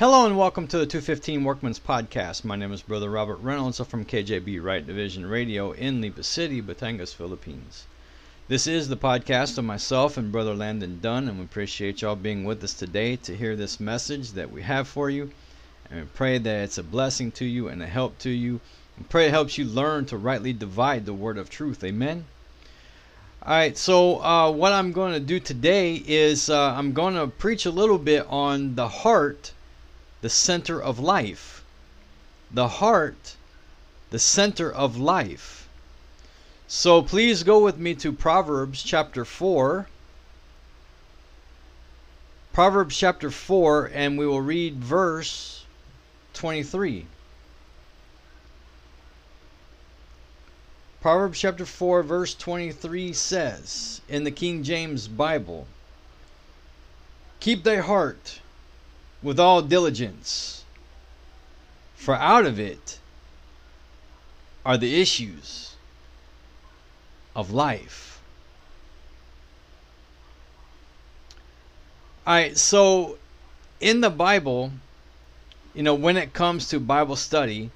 Hello and welcome to the 215 Workman's Podcast. My name is Brother Robert Reynolds I'm from KJB Right Division Radio in Lipa City, Batangas, Philippines. This is the podcast of myself and Brother Landon Dunn, and we appreciate y'all being with us today to hear this message that we have for you. And we pray that it's a blessing to you and a help to you. And pray it helps you learn to rightly divide the word of truth. Amen. All right, so uh, what I'm going to do today is uh, I'm going to preach a little bit on the heart the center of life. The heart, the center of life. So please go with me to Proverbs chapter 4. Proverbs chapter 4, and we will read verse 23. Proverbs chapter 4, verse 23 says in the King James Bible Keep thy heart with all diligence, for out of it are the issues of life. All right, so in the Bible, you know, when it comes to Bible study,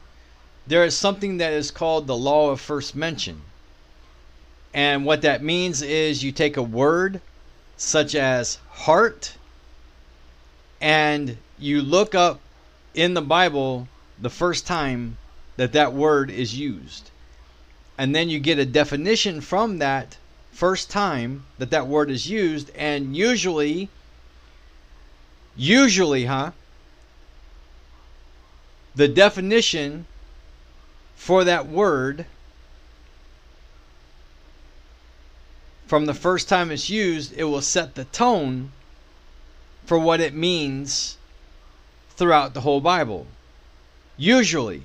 there is something that is called the law of first mention. And what that means is you take a word such as heart and you look up in the Bible the first time that that word is used. And then you get a definition from that first time that that word is used. And usually, usually, huh? The definition for that word from the first time it's used, it will set the tone for what it means throughout the whole Bible. Usually.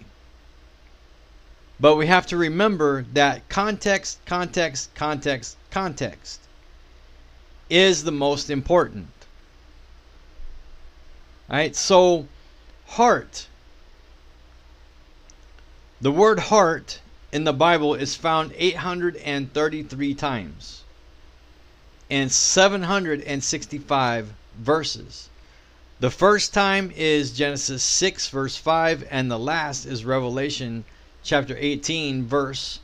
But we have to remember that context, context, context, context is the most important. Alright, so heart. The word heart in the Bible is found 833 times and 765 verses. The first time is Genesis 6, verse 5, and the last is Revelation chapter 18, verse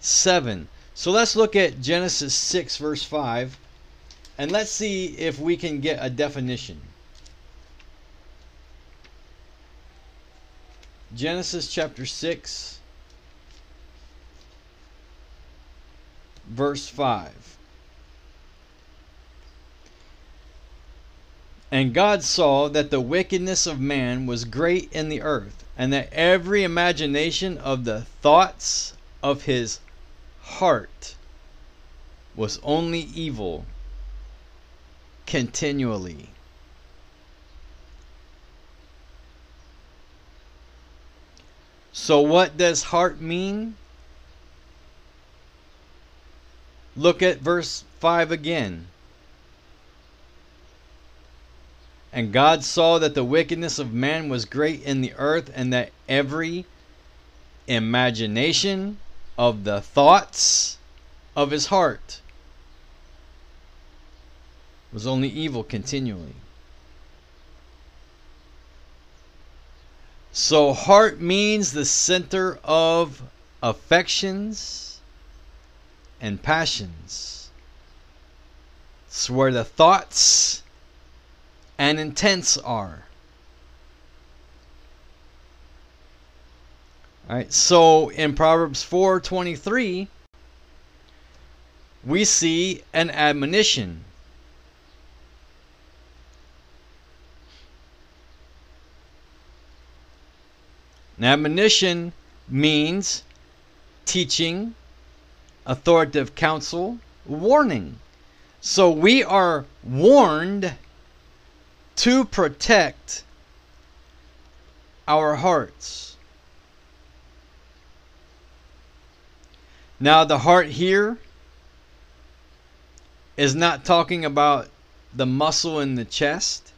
7. So let's look at Genesis 6, verse 5, and let's see if we can get a definition. Genesis chapter 6, verse 5. And God saw that the wickedness of man was great in the earth, and that every imagination of the thoughts of his heart was only evil continually. So, what does heart mean? Look at verse 5 again. And God saw that the wickedness of man was great in the earth, and that every imagination of the thoughts of his heart was only evil continually. So, heart means the center of affections and passions. It's where the thoughts and intents are. All right, so in Proverbs 4:23 we see an admonition. An admonition means teaching, authoritative counsel, warning. So we are warned to protect our hearts. Now, the heart here is not talking about the muscle in the chest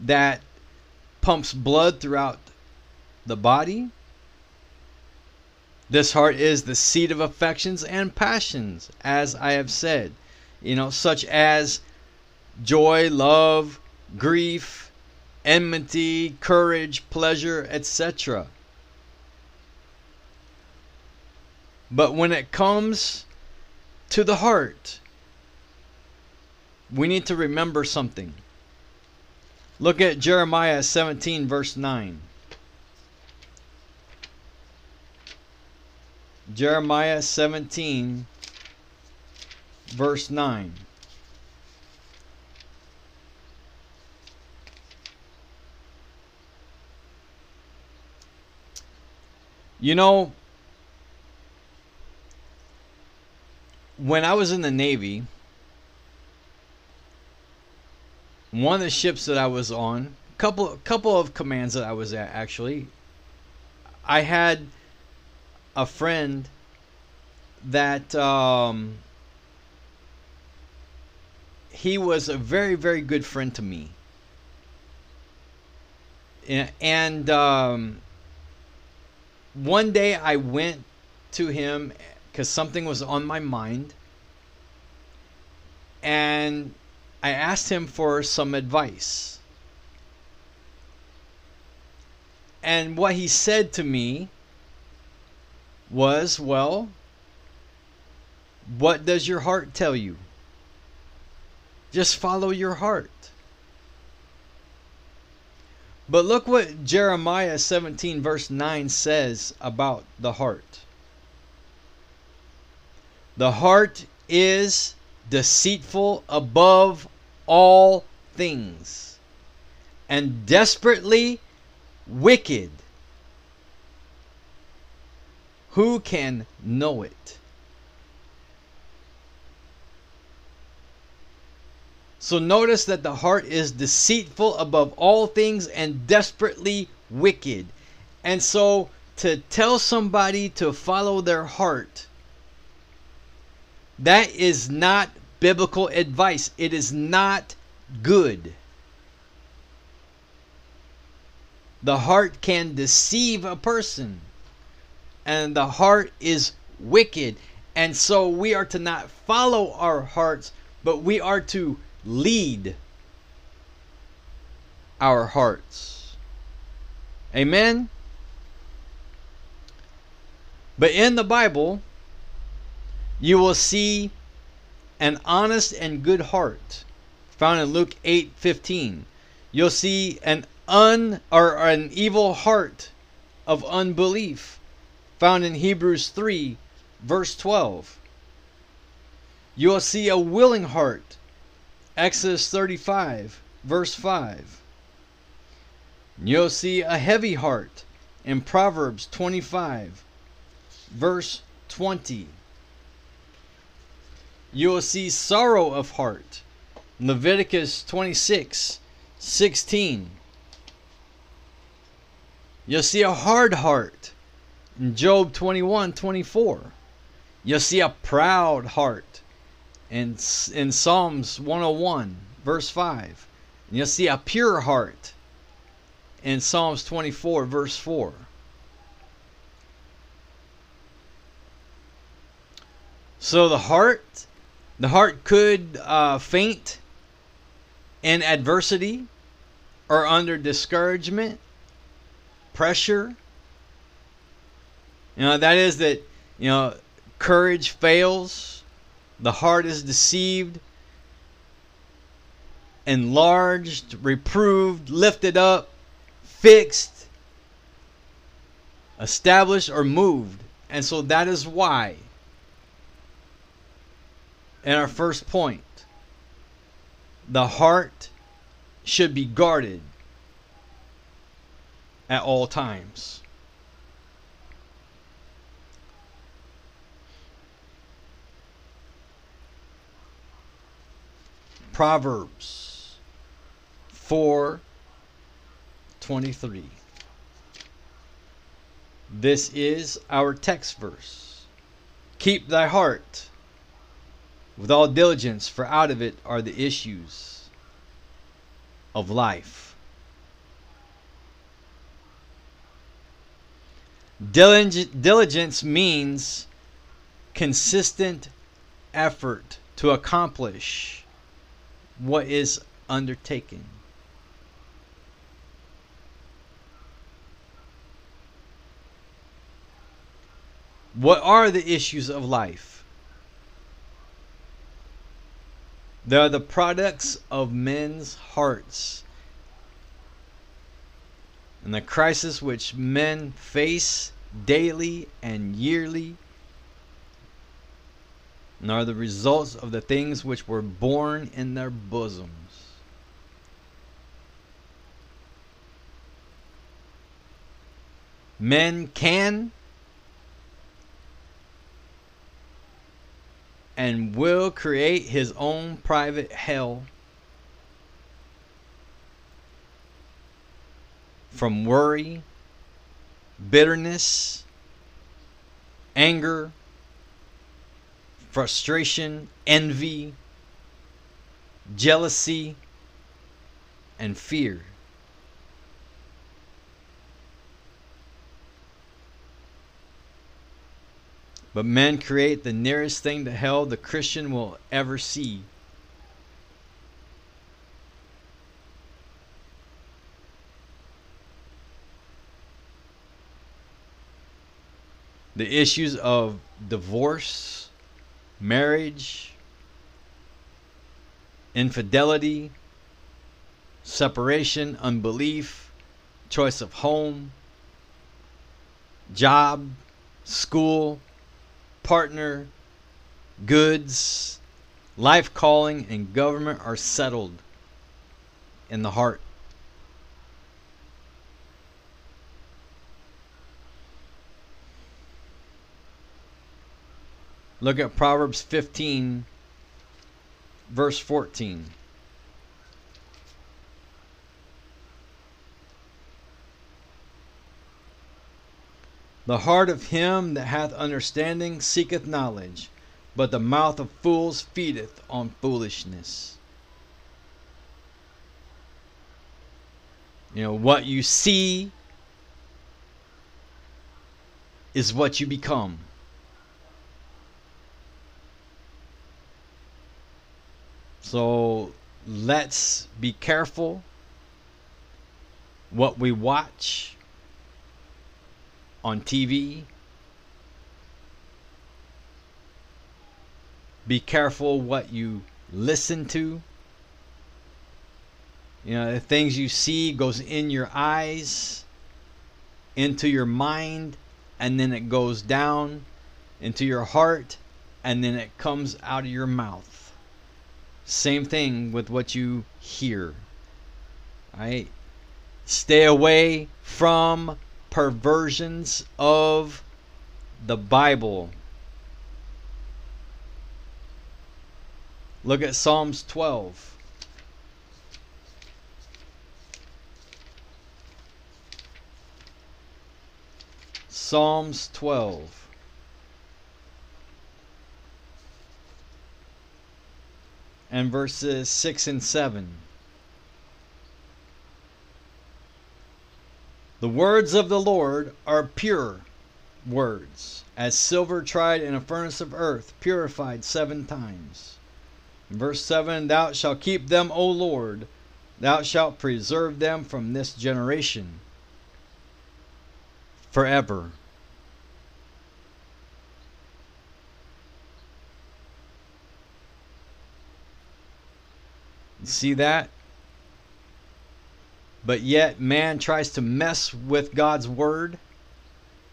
that pumps blood throughout the body. This heart is the seat of affections and passions, as I have said, you know, such as joy, love, grief, enmity, courage, pleasure, etc. But when it comes to the heart, we need to remember something. Look at Jeremiah 17, verse 9. Jeremiah 17, verse 9. You know, when I was in the Navy, one of the ships that I was on, couple couple of commands that I was at actually, I had a friend that um, he was a very very good friend to me, and um, one day I went to him because something was on my mind. And I asked him for some advice. And what he said to me was, Well, what does your heart tell you? Just follow your heart. But look what Jeremiah 17, verse 9 says about the heart. The heart is deceitful above all things and desperately wicked. Who can know it? So notice that the heart is deceitful above all things and desperately wicked. And so to tell somebody to follow their heart that is not biblical advice. It is not good. The heart can deceive a person, and the heart is wicked. And so we are to not follow our hearts, but we are to lead our hearts. Amen? But in the Bible, you will see an honest and good heart found in Luke 8:15. You'll see an un or an evil heart of unbelief found in Hebrews 3 verse 12. You will see a willing heart Exodus 35 verse 5. You'll see a heavy heart in Proverbs 25 verse 20 you will see sorrow of heart. Leviticus 26 16. You'll see a hard heart in Job 21 24. You'll see a proud heart in, in Psalms 101, verse 5. And you'll see a pure heart in Psalms 24, verse 4. So the heart the heart could uh, faint in adversity or under discouragement, pressure. You know, that is that, you know, courage fails, the heart is deceived, enlarged, reproved, lifted up, fixed, established, or moved. And so that is why in our first point the heart should be guarded at all times. Proverbs 4:23 This is our text verse. Keep thy heart with all diligence, for out of it are the issues of life. Diligence means consistent effort to accomplish what is undertaken. What are the issues of life? They are the products of men's hearts. And the crisis which men face daily and yearly and are the results of the things which were born in their bosoms. Men can and will create his own private hell from worry, bitterness, anger, frustration, envy, jealousy, and fear. But men create the nearest thing to hell the Christian will ever see. The issues of divorce, marriage, infidelity, separation, unbelief, choice of home, job, school, partner, goods, life calling, and government are settled in the heart. Look at Proverbs 15, verse 14. The heart of him that hath understanding seeketh knowledge, but the mouth of fools feedeth on foolishness. You know, what you see is what you become. So let's be careful what we watch on TV. Be careful what you listen to. You know, the things you see goes in your eyes, into your mind, and then it goes down into your heart, and then it comes out of your mouth. Same thing with what you hear. Right? Stay away from perversions of the Bible. Look at Psalms 12. Psalms 12. And verses 6 and 7. The words of the Lord are pure words, as silver tried in a furnace of earth, purified seven times. Verse 7 Thou shalt keep them, O Lord, thou shalt preserve them from this generation forever. See that? But yet, man tries to mess with God's word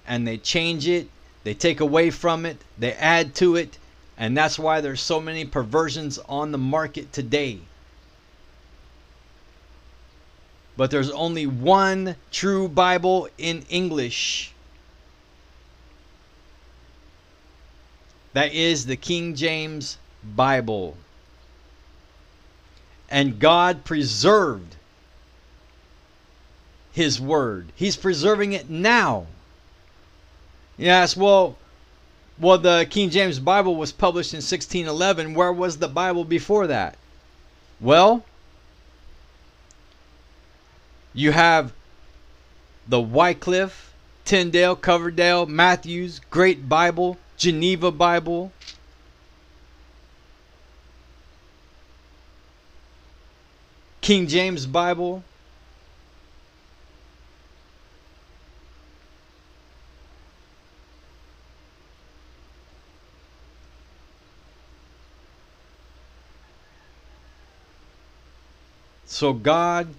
and they change it, they take away from it, they add to it, and that's why there's so many perversions on the market today. But there's only one true Bible in English. That is the King James Bible. And God preserved his word. He's preserving it now. Yes, well, well, the King James Bible was published in 1611. Where was the Bible before that? Well, you have the Wycliffe, Tyndale, Coverdale, Matthews, Great Bible, Geneva Bible. King James Bible. So God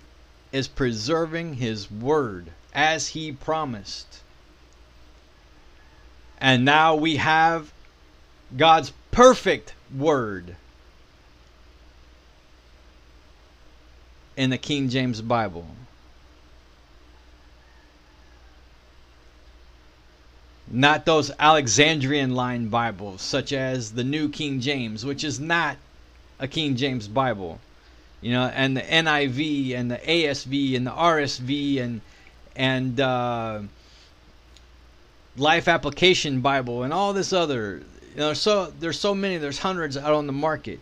is preserving his word as he promised. And now we have God's perfect word. In the King James Bible. Not those Alexandrian line Bibles, such as the New King James, which is not a King James Bible. You know, and the NIV and the ASV and the RSV and and uh, Life Application Bible and all this other. You know, so there's so many. There's hundreds out on the market.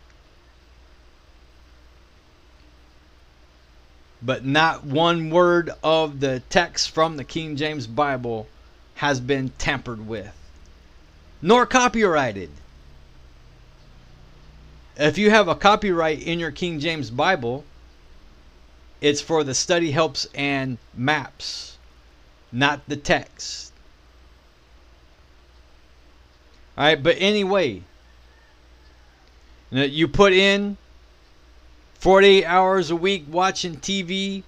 But not one word of the text from the King James Bible has been tampered with, nor copyrighted. If you have a copyright in your King James Bible, it's for the study helps and maps, not the text. All right, but anyway, you put in 48 hours a week watching TV,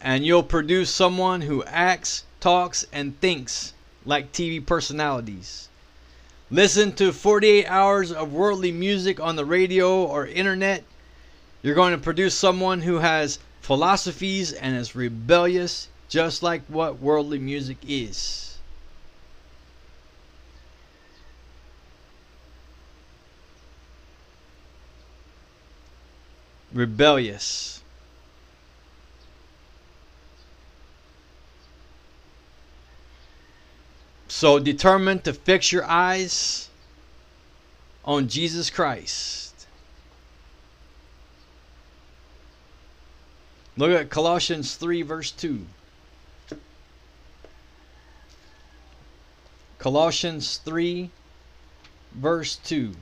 and you'll produce someone who acts talks, and thinks like TV personalities. Listen to 48 hours of worldly music on the radio or internet. You're going to produce someone who has philosophies and is rebellious, just like what worldly music is. Rebellious. So determined to fix your eyes on Jesus Christ. Look at Colossians 3, verse 2. Colossians 3, verse 2.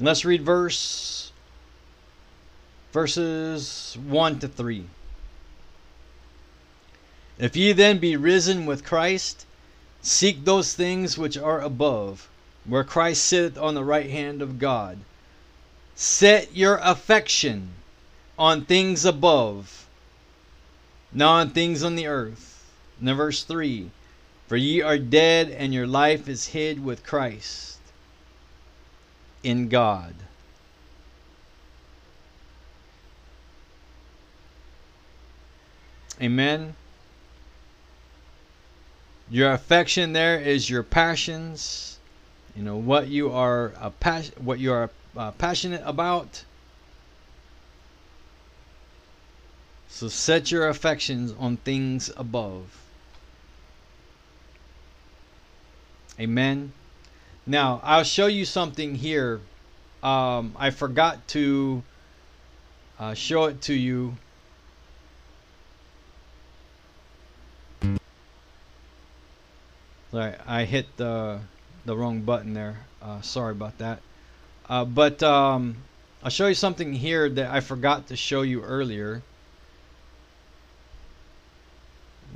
Let's read verse verses 1 to 3. If ye then be risen with Christ, seek those things which are above, where Christ sitteth on the right hand of God. Set your affection on things above, not on things on the earth. Now, verse 3 For ye are dead, and your life is hid with Christ in God. Amen. Your affection there is your passions. You know what you are a pas- what you are uh, passionate about. So set your affections on things above. Amen. Now I'll show you something here. Um, I forgot to uh, show it to you Sorry, I hit the the wrong button there. Uh, sorry about that. Uh, but um, I'll show you something here that I forgot to show you earlier.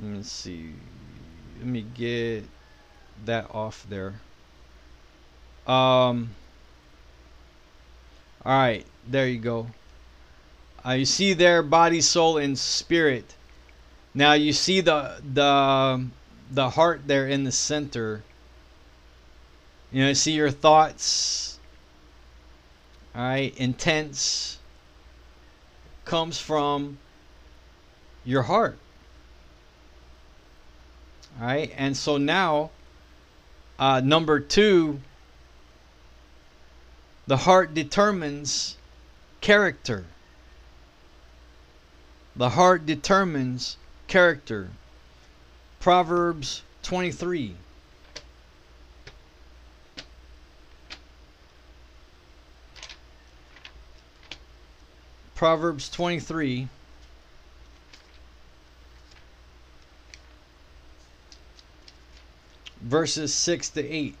Let me see. Let me get that off there. Um. All right, there you go. Uh, you see there, body, soul, and spirit. Now you see the the the heart there in the center. You know, see your thoughts. All right, intents comes from your heart. All right, and so now, uh, number two, the heart determines character. The heart determines character. Proverbs 23. Proverbs 23. Verses 6 to 8.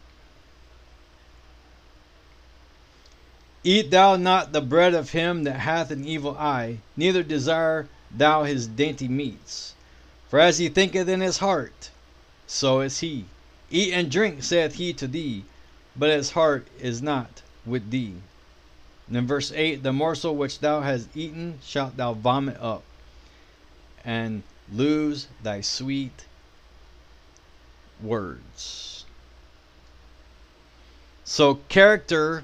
Eat thou not the bread of him that hath an evil eye, neither desire thou his dainty meats. For as he thinketh in his heart, so is he. Eat and drink, saith he to thee, but his heart is not with thee. And in verse 8, the morsel which thou hast eaten shalt thou vomit up, and lose thy sweet words. So, character,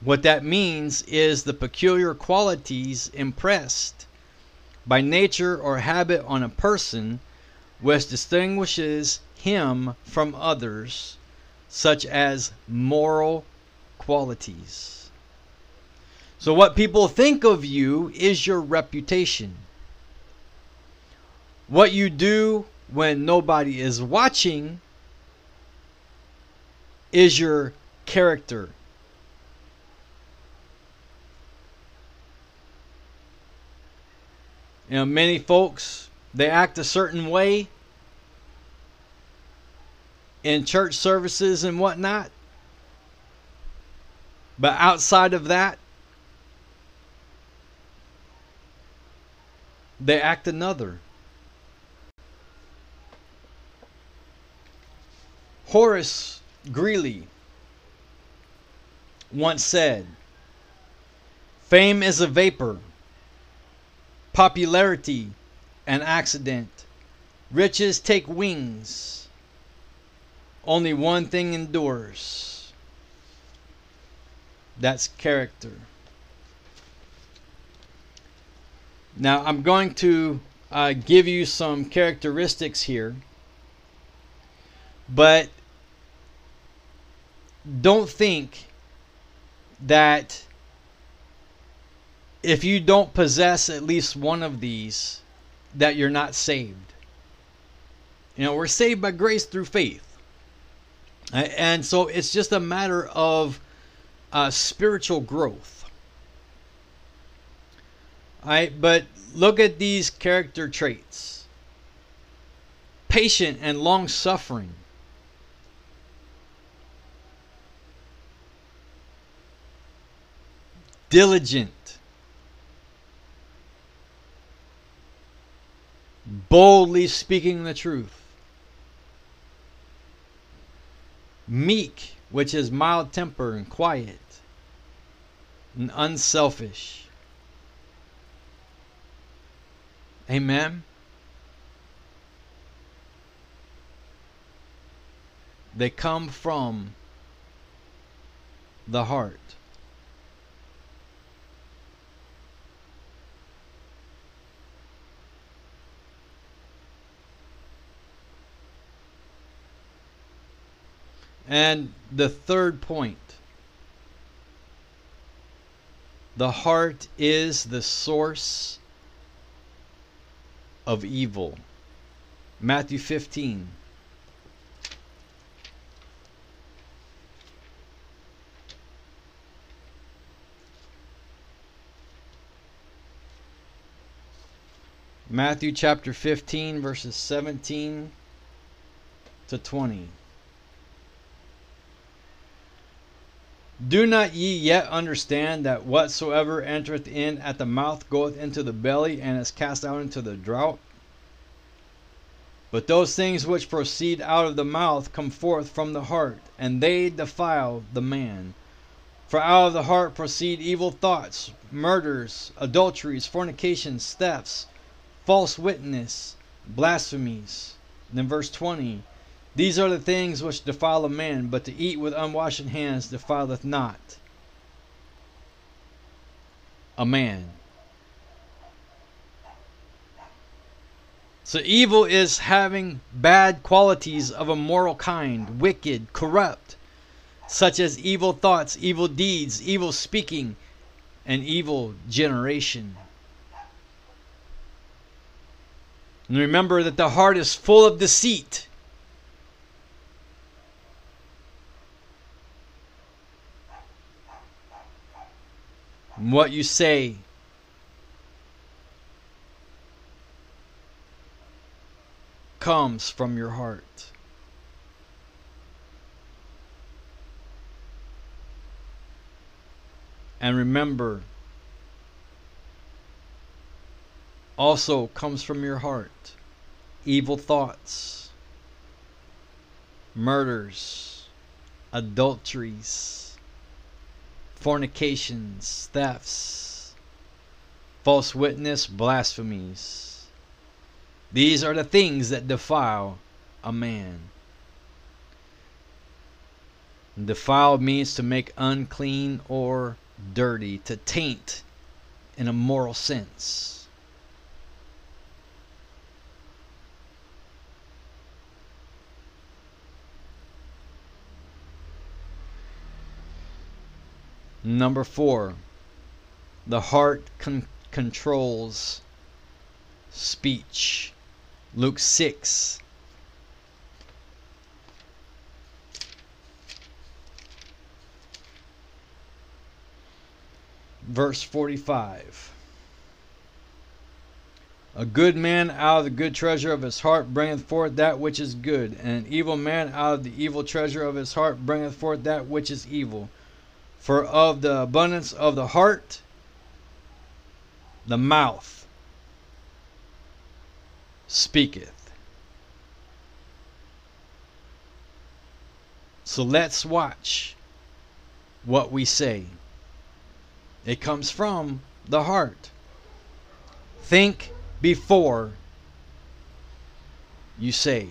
what that means is the peculiar qualities impressed by nature or habit on a person which distinguishes him from others, such as moral qualities. So, what people think of you is your reputation. What you do when nobody is watching is your character. You know, many folks, they act a certain way in church services and whatnot. But outside of that, they act another. Horace Greeley once said, Fame is a vapor, popularity an accident, riches take wings, only one thing endures. That's character. Now, I'm going to uh, give you some characteristics here, but don't think that if you don't possess at least one of these, that you're not saved. You know, we're saved by grace through faith. And so it's just a matter of uh, spiritual growth. All right, but look at these character traits patient and long suffering, diligent, boldly speaking the truth, meek, which is mild temper and quiet, and unselfish. Amen. They come from the heart. And the third point the heart is the source of evil. Matthew 15. Matthew chapter 15, verses 17 to 20. Do not ye yet understand that whatsoever entereth in at the mouth goeth into the belly, and is cast out into the drought? But those things which proceed out of the mouth come forth from the heart, and they defile the man. For out of the heart proceed evil thoughts, murders, adulteries, fornications, thefts, false witness, blasphemies. Then verse 20 these are the things which defile a man, but to eat with unwashen hands defileth not a man. So evil is having bad qualities of a moral kind, wicked, corrupt, such as evil thoughts, evil deeds, evil speaking, and evil generation. And remember that the heart is full of deceit. What you say. comes from your heart. And remember, also comes from your heart evil thoughts, murders, adulteries, fornications, thefts, false witness, blasphemies. These are the things that defile a man. Defile means to make unclean or dirty, to taint in a moral sense. Number four, the heart con- controls speech. Luke 6 verse 45. A good man out of the good treasure of his heart bringeth forth that which is good, and an evil man out of the evil treasure of his heart bringeth forth that which is evil. For of the abundance of the heart, the mouth speaketh. So let's watch what we say. It comes from the heart. Think before you say.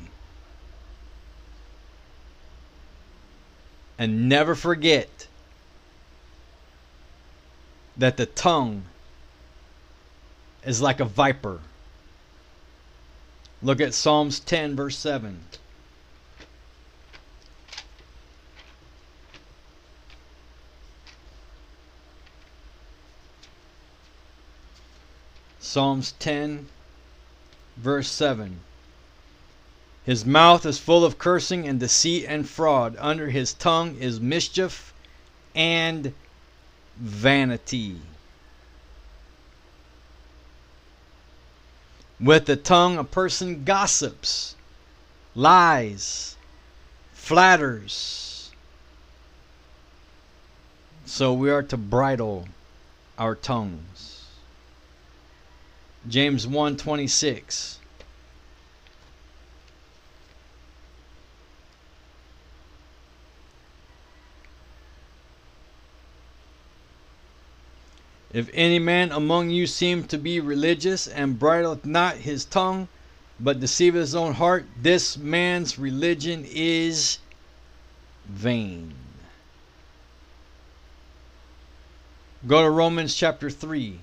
And never forget that the tongue is like a viper. Look at Psalms 10, verse 7. Psalms 10, verse 7. His mouth is full of cursing and deceit and fraud. Under his tongue is mischief and vanity. With the tongue, a person gossips, lies, flatters. So we are to bridle our tongues. James 1:26 If any man among you seem to be religious and bridleth not his tongue, but deceiveth his own heart, this man's religion is vain. Go to Romans chapter 3.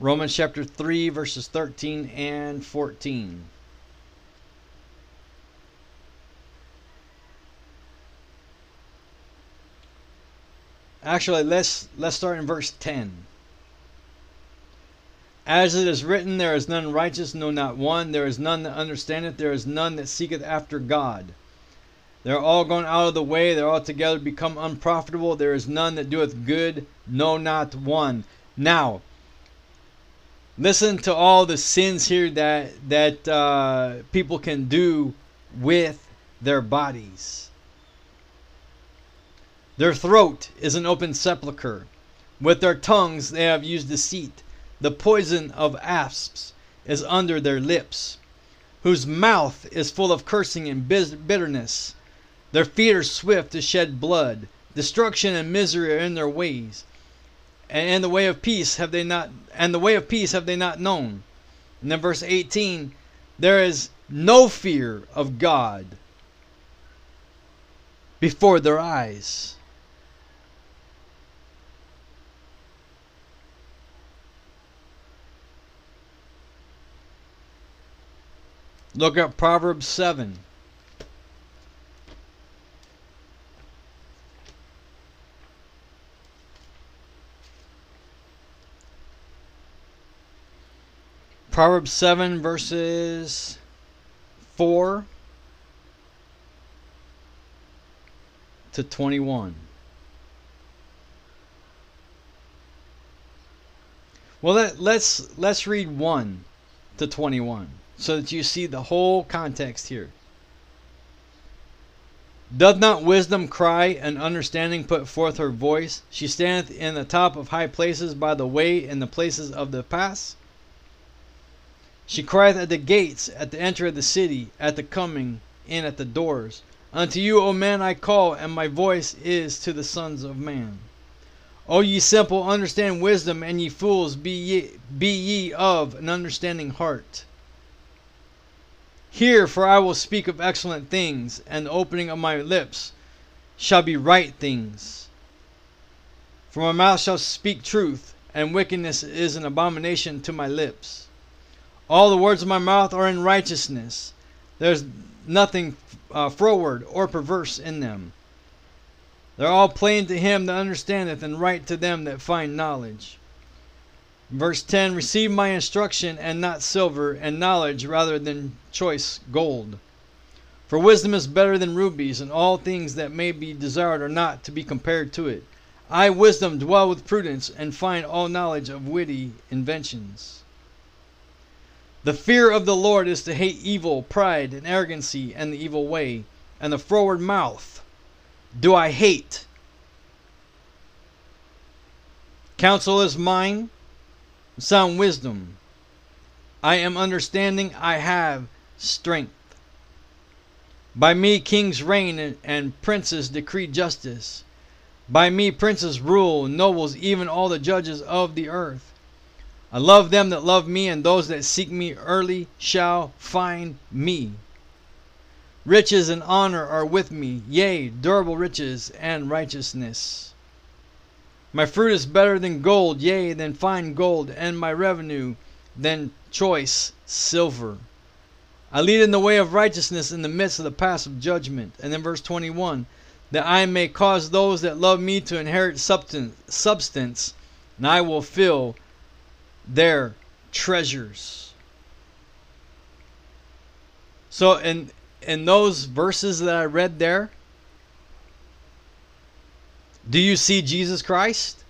Romans chapter 3, verses 13 and 14. Actually, let's let's start in verse 10. As it is written, there is none righteous, no not one. There is none that understandeth. There is none that seeketh after God. They are all gone out of the way. They are altogether become unprofitable. There is none that doeth good, no not one. Now, listen to all the sins here that that uh, people can do with their bodies. Their throat is an open sepulchre. With their tongues they have used deceit. The poison of asps is under their lips, whose mouth is full of cursing and bitterness. Their feet are swift to shed blood. Destruction and misery are in their ways and the way of peace have they not and the way of peace have they not known and then verse 18 there is no fear of god before their eyes look at proverbs 7 Proverbs 7, verses 4 to 21. Well, let, let's let's read 1 to 21 so that you see the whole context here. Doth not wisdom cry and understanding put forth her voice? She standeth in the top of high places by the way in the places of the pass. She crieth at the gates, at the entry of the city, at the coming in at the doors. Unto you, O men, I call, and my voice is to the sons of man. O ye simple, understand wisdom, and ye fools, be ye, be ye of an understanding heart. Hear, for I will speak of excellent things, and the opening of my lips shall be right things. For my mouth shall speak truth, and wickedness is an abomination to my lips. All the words of my mouth are in righteousness. There's nothing uh, froward or perverse in them. They're all plain to him that understandeth, and right to them that find knowledge. Verse 10 Receive my instruction, and not silver, and knowledge rather than choice gold. For wisdom is better than rubies, and all things that may be desired are not to be compared to it. I, wisdom, dwell with prudence, and find all knowledge of witty inventions. The fear of the Lord is to hate evil, pride, and arrogancy, and the evil way, and the froward mouth do I hate? Counsel is mine, sound wisdom. I am understanding, I have strength. By me kings reign and princes decree justice. By me princes rule, nobles, even all the judges of the earth. I love them that love me, and those that seek me early shall find me. Riches and honor are with me, yea, durable riches and righteousness. My fruit is better than gold, yea, than fine gold, and my revenue than choice silver. I lead in the way of righteousness in the midst of the paths of judgment. And then verse 21 that I may cause those that love me to inherit substance, substance and I will fill their treasures. So, in in those verses that I read there, do you see Jesus Christ?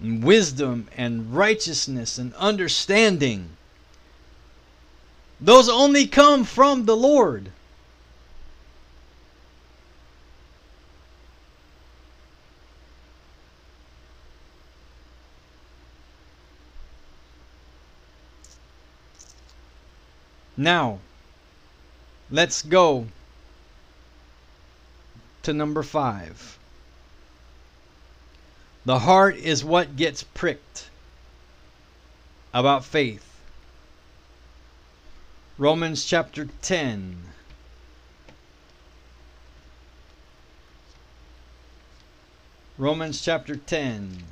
And wisdom and righteousness and understanding. Those only come from the Lord. Now, let's go to number five. The heart is what gets pricked about faith. Romans chapter 10. Romans chapter 10.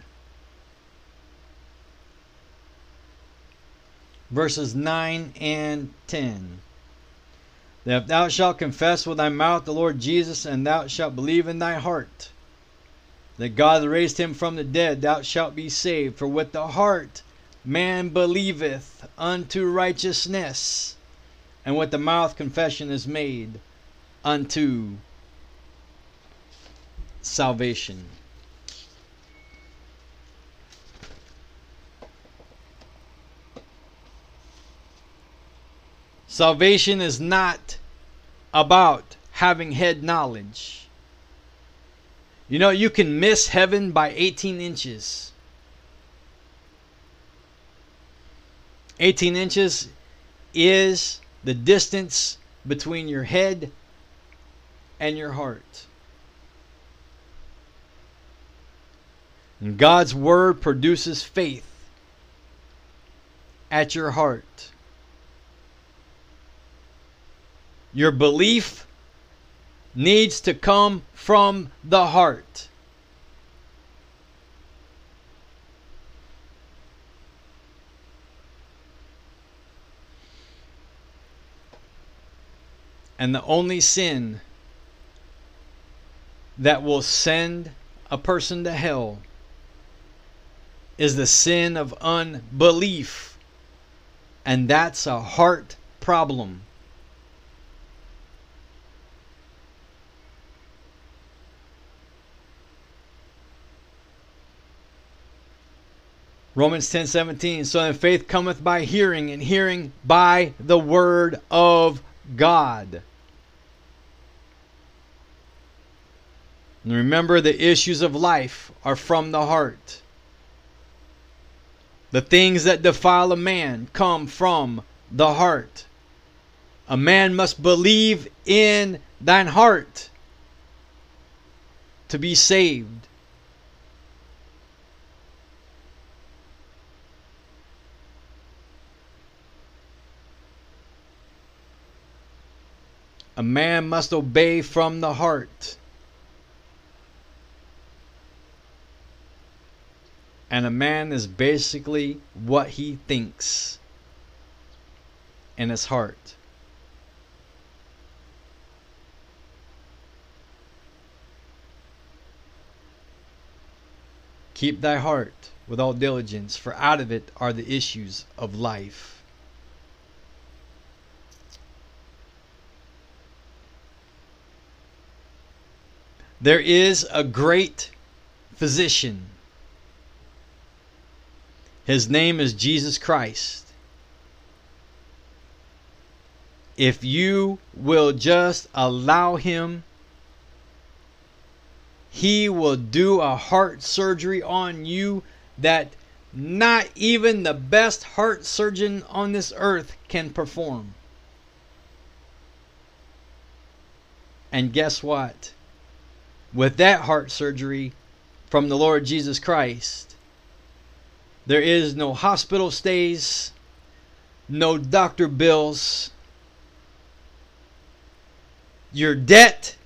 verses 9 and 10. That if thou shalt confess with thy mouth the Lord Jesus, and thou shalt believe in thy heart that God raised him from the dead, thou shalt be saved. For with the heart man believeth unto righteousness, and with the mouth confession is made unto salvation. Salvation is not about having head knowledge. You know, you can miss heaven by 18 inches. 18 inches is the distance between your head and your heart. And God's Word produces faith at your heart. Your belief needs to come from the heart. And the only sin that will send a person to hell is the sin of unbelief. And that's a heart problem. Romans 10 17. So then faith cometh by hearing, and hearing by the word of God. And remember, the issues of life are from the heart. The things that defile a man come from the heart. A man must believe in thine heart to be saved. A man must obey from the heart. And a man is basically what he thinks in his heart. Keep thy heart with all diligence, for out of it are the issues of life. There is a great physician. His name is Jesus Christ. If you will just allow him he will do a heart surgery on you that not even the best heart surgeon on this earth can perform. And guess what? With that heart surgery from the Lord Jesus Christ, there is no hospital stays, no doctor bills. Your debt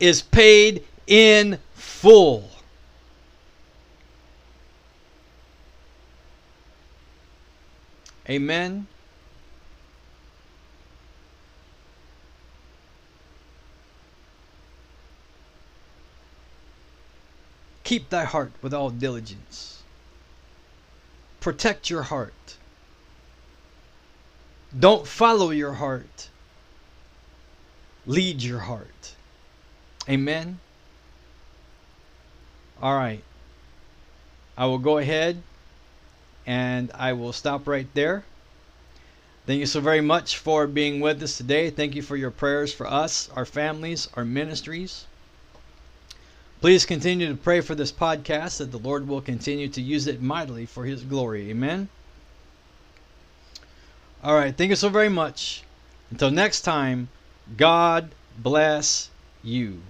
is paid in full. Amen. Keep thy heart with all diligence. Protect your heart. Don't follow your heart. Lead your heart. Amen. All right. I will go ahead and I will stop right there. Thank you so very much for being with us today. Thank you for your prayers for us, our families, our ministries. Please continue to pray for this podcast that the Lord will continue to use it mightily for His glory. Amen. All right. Thank you so very much. Until next time, God bless you.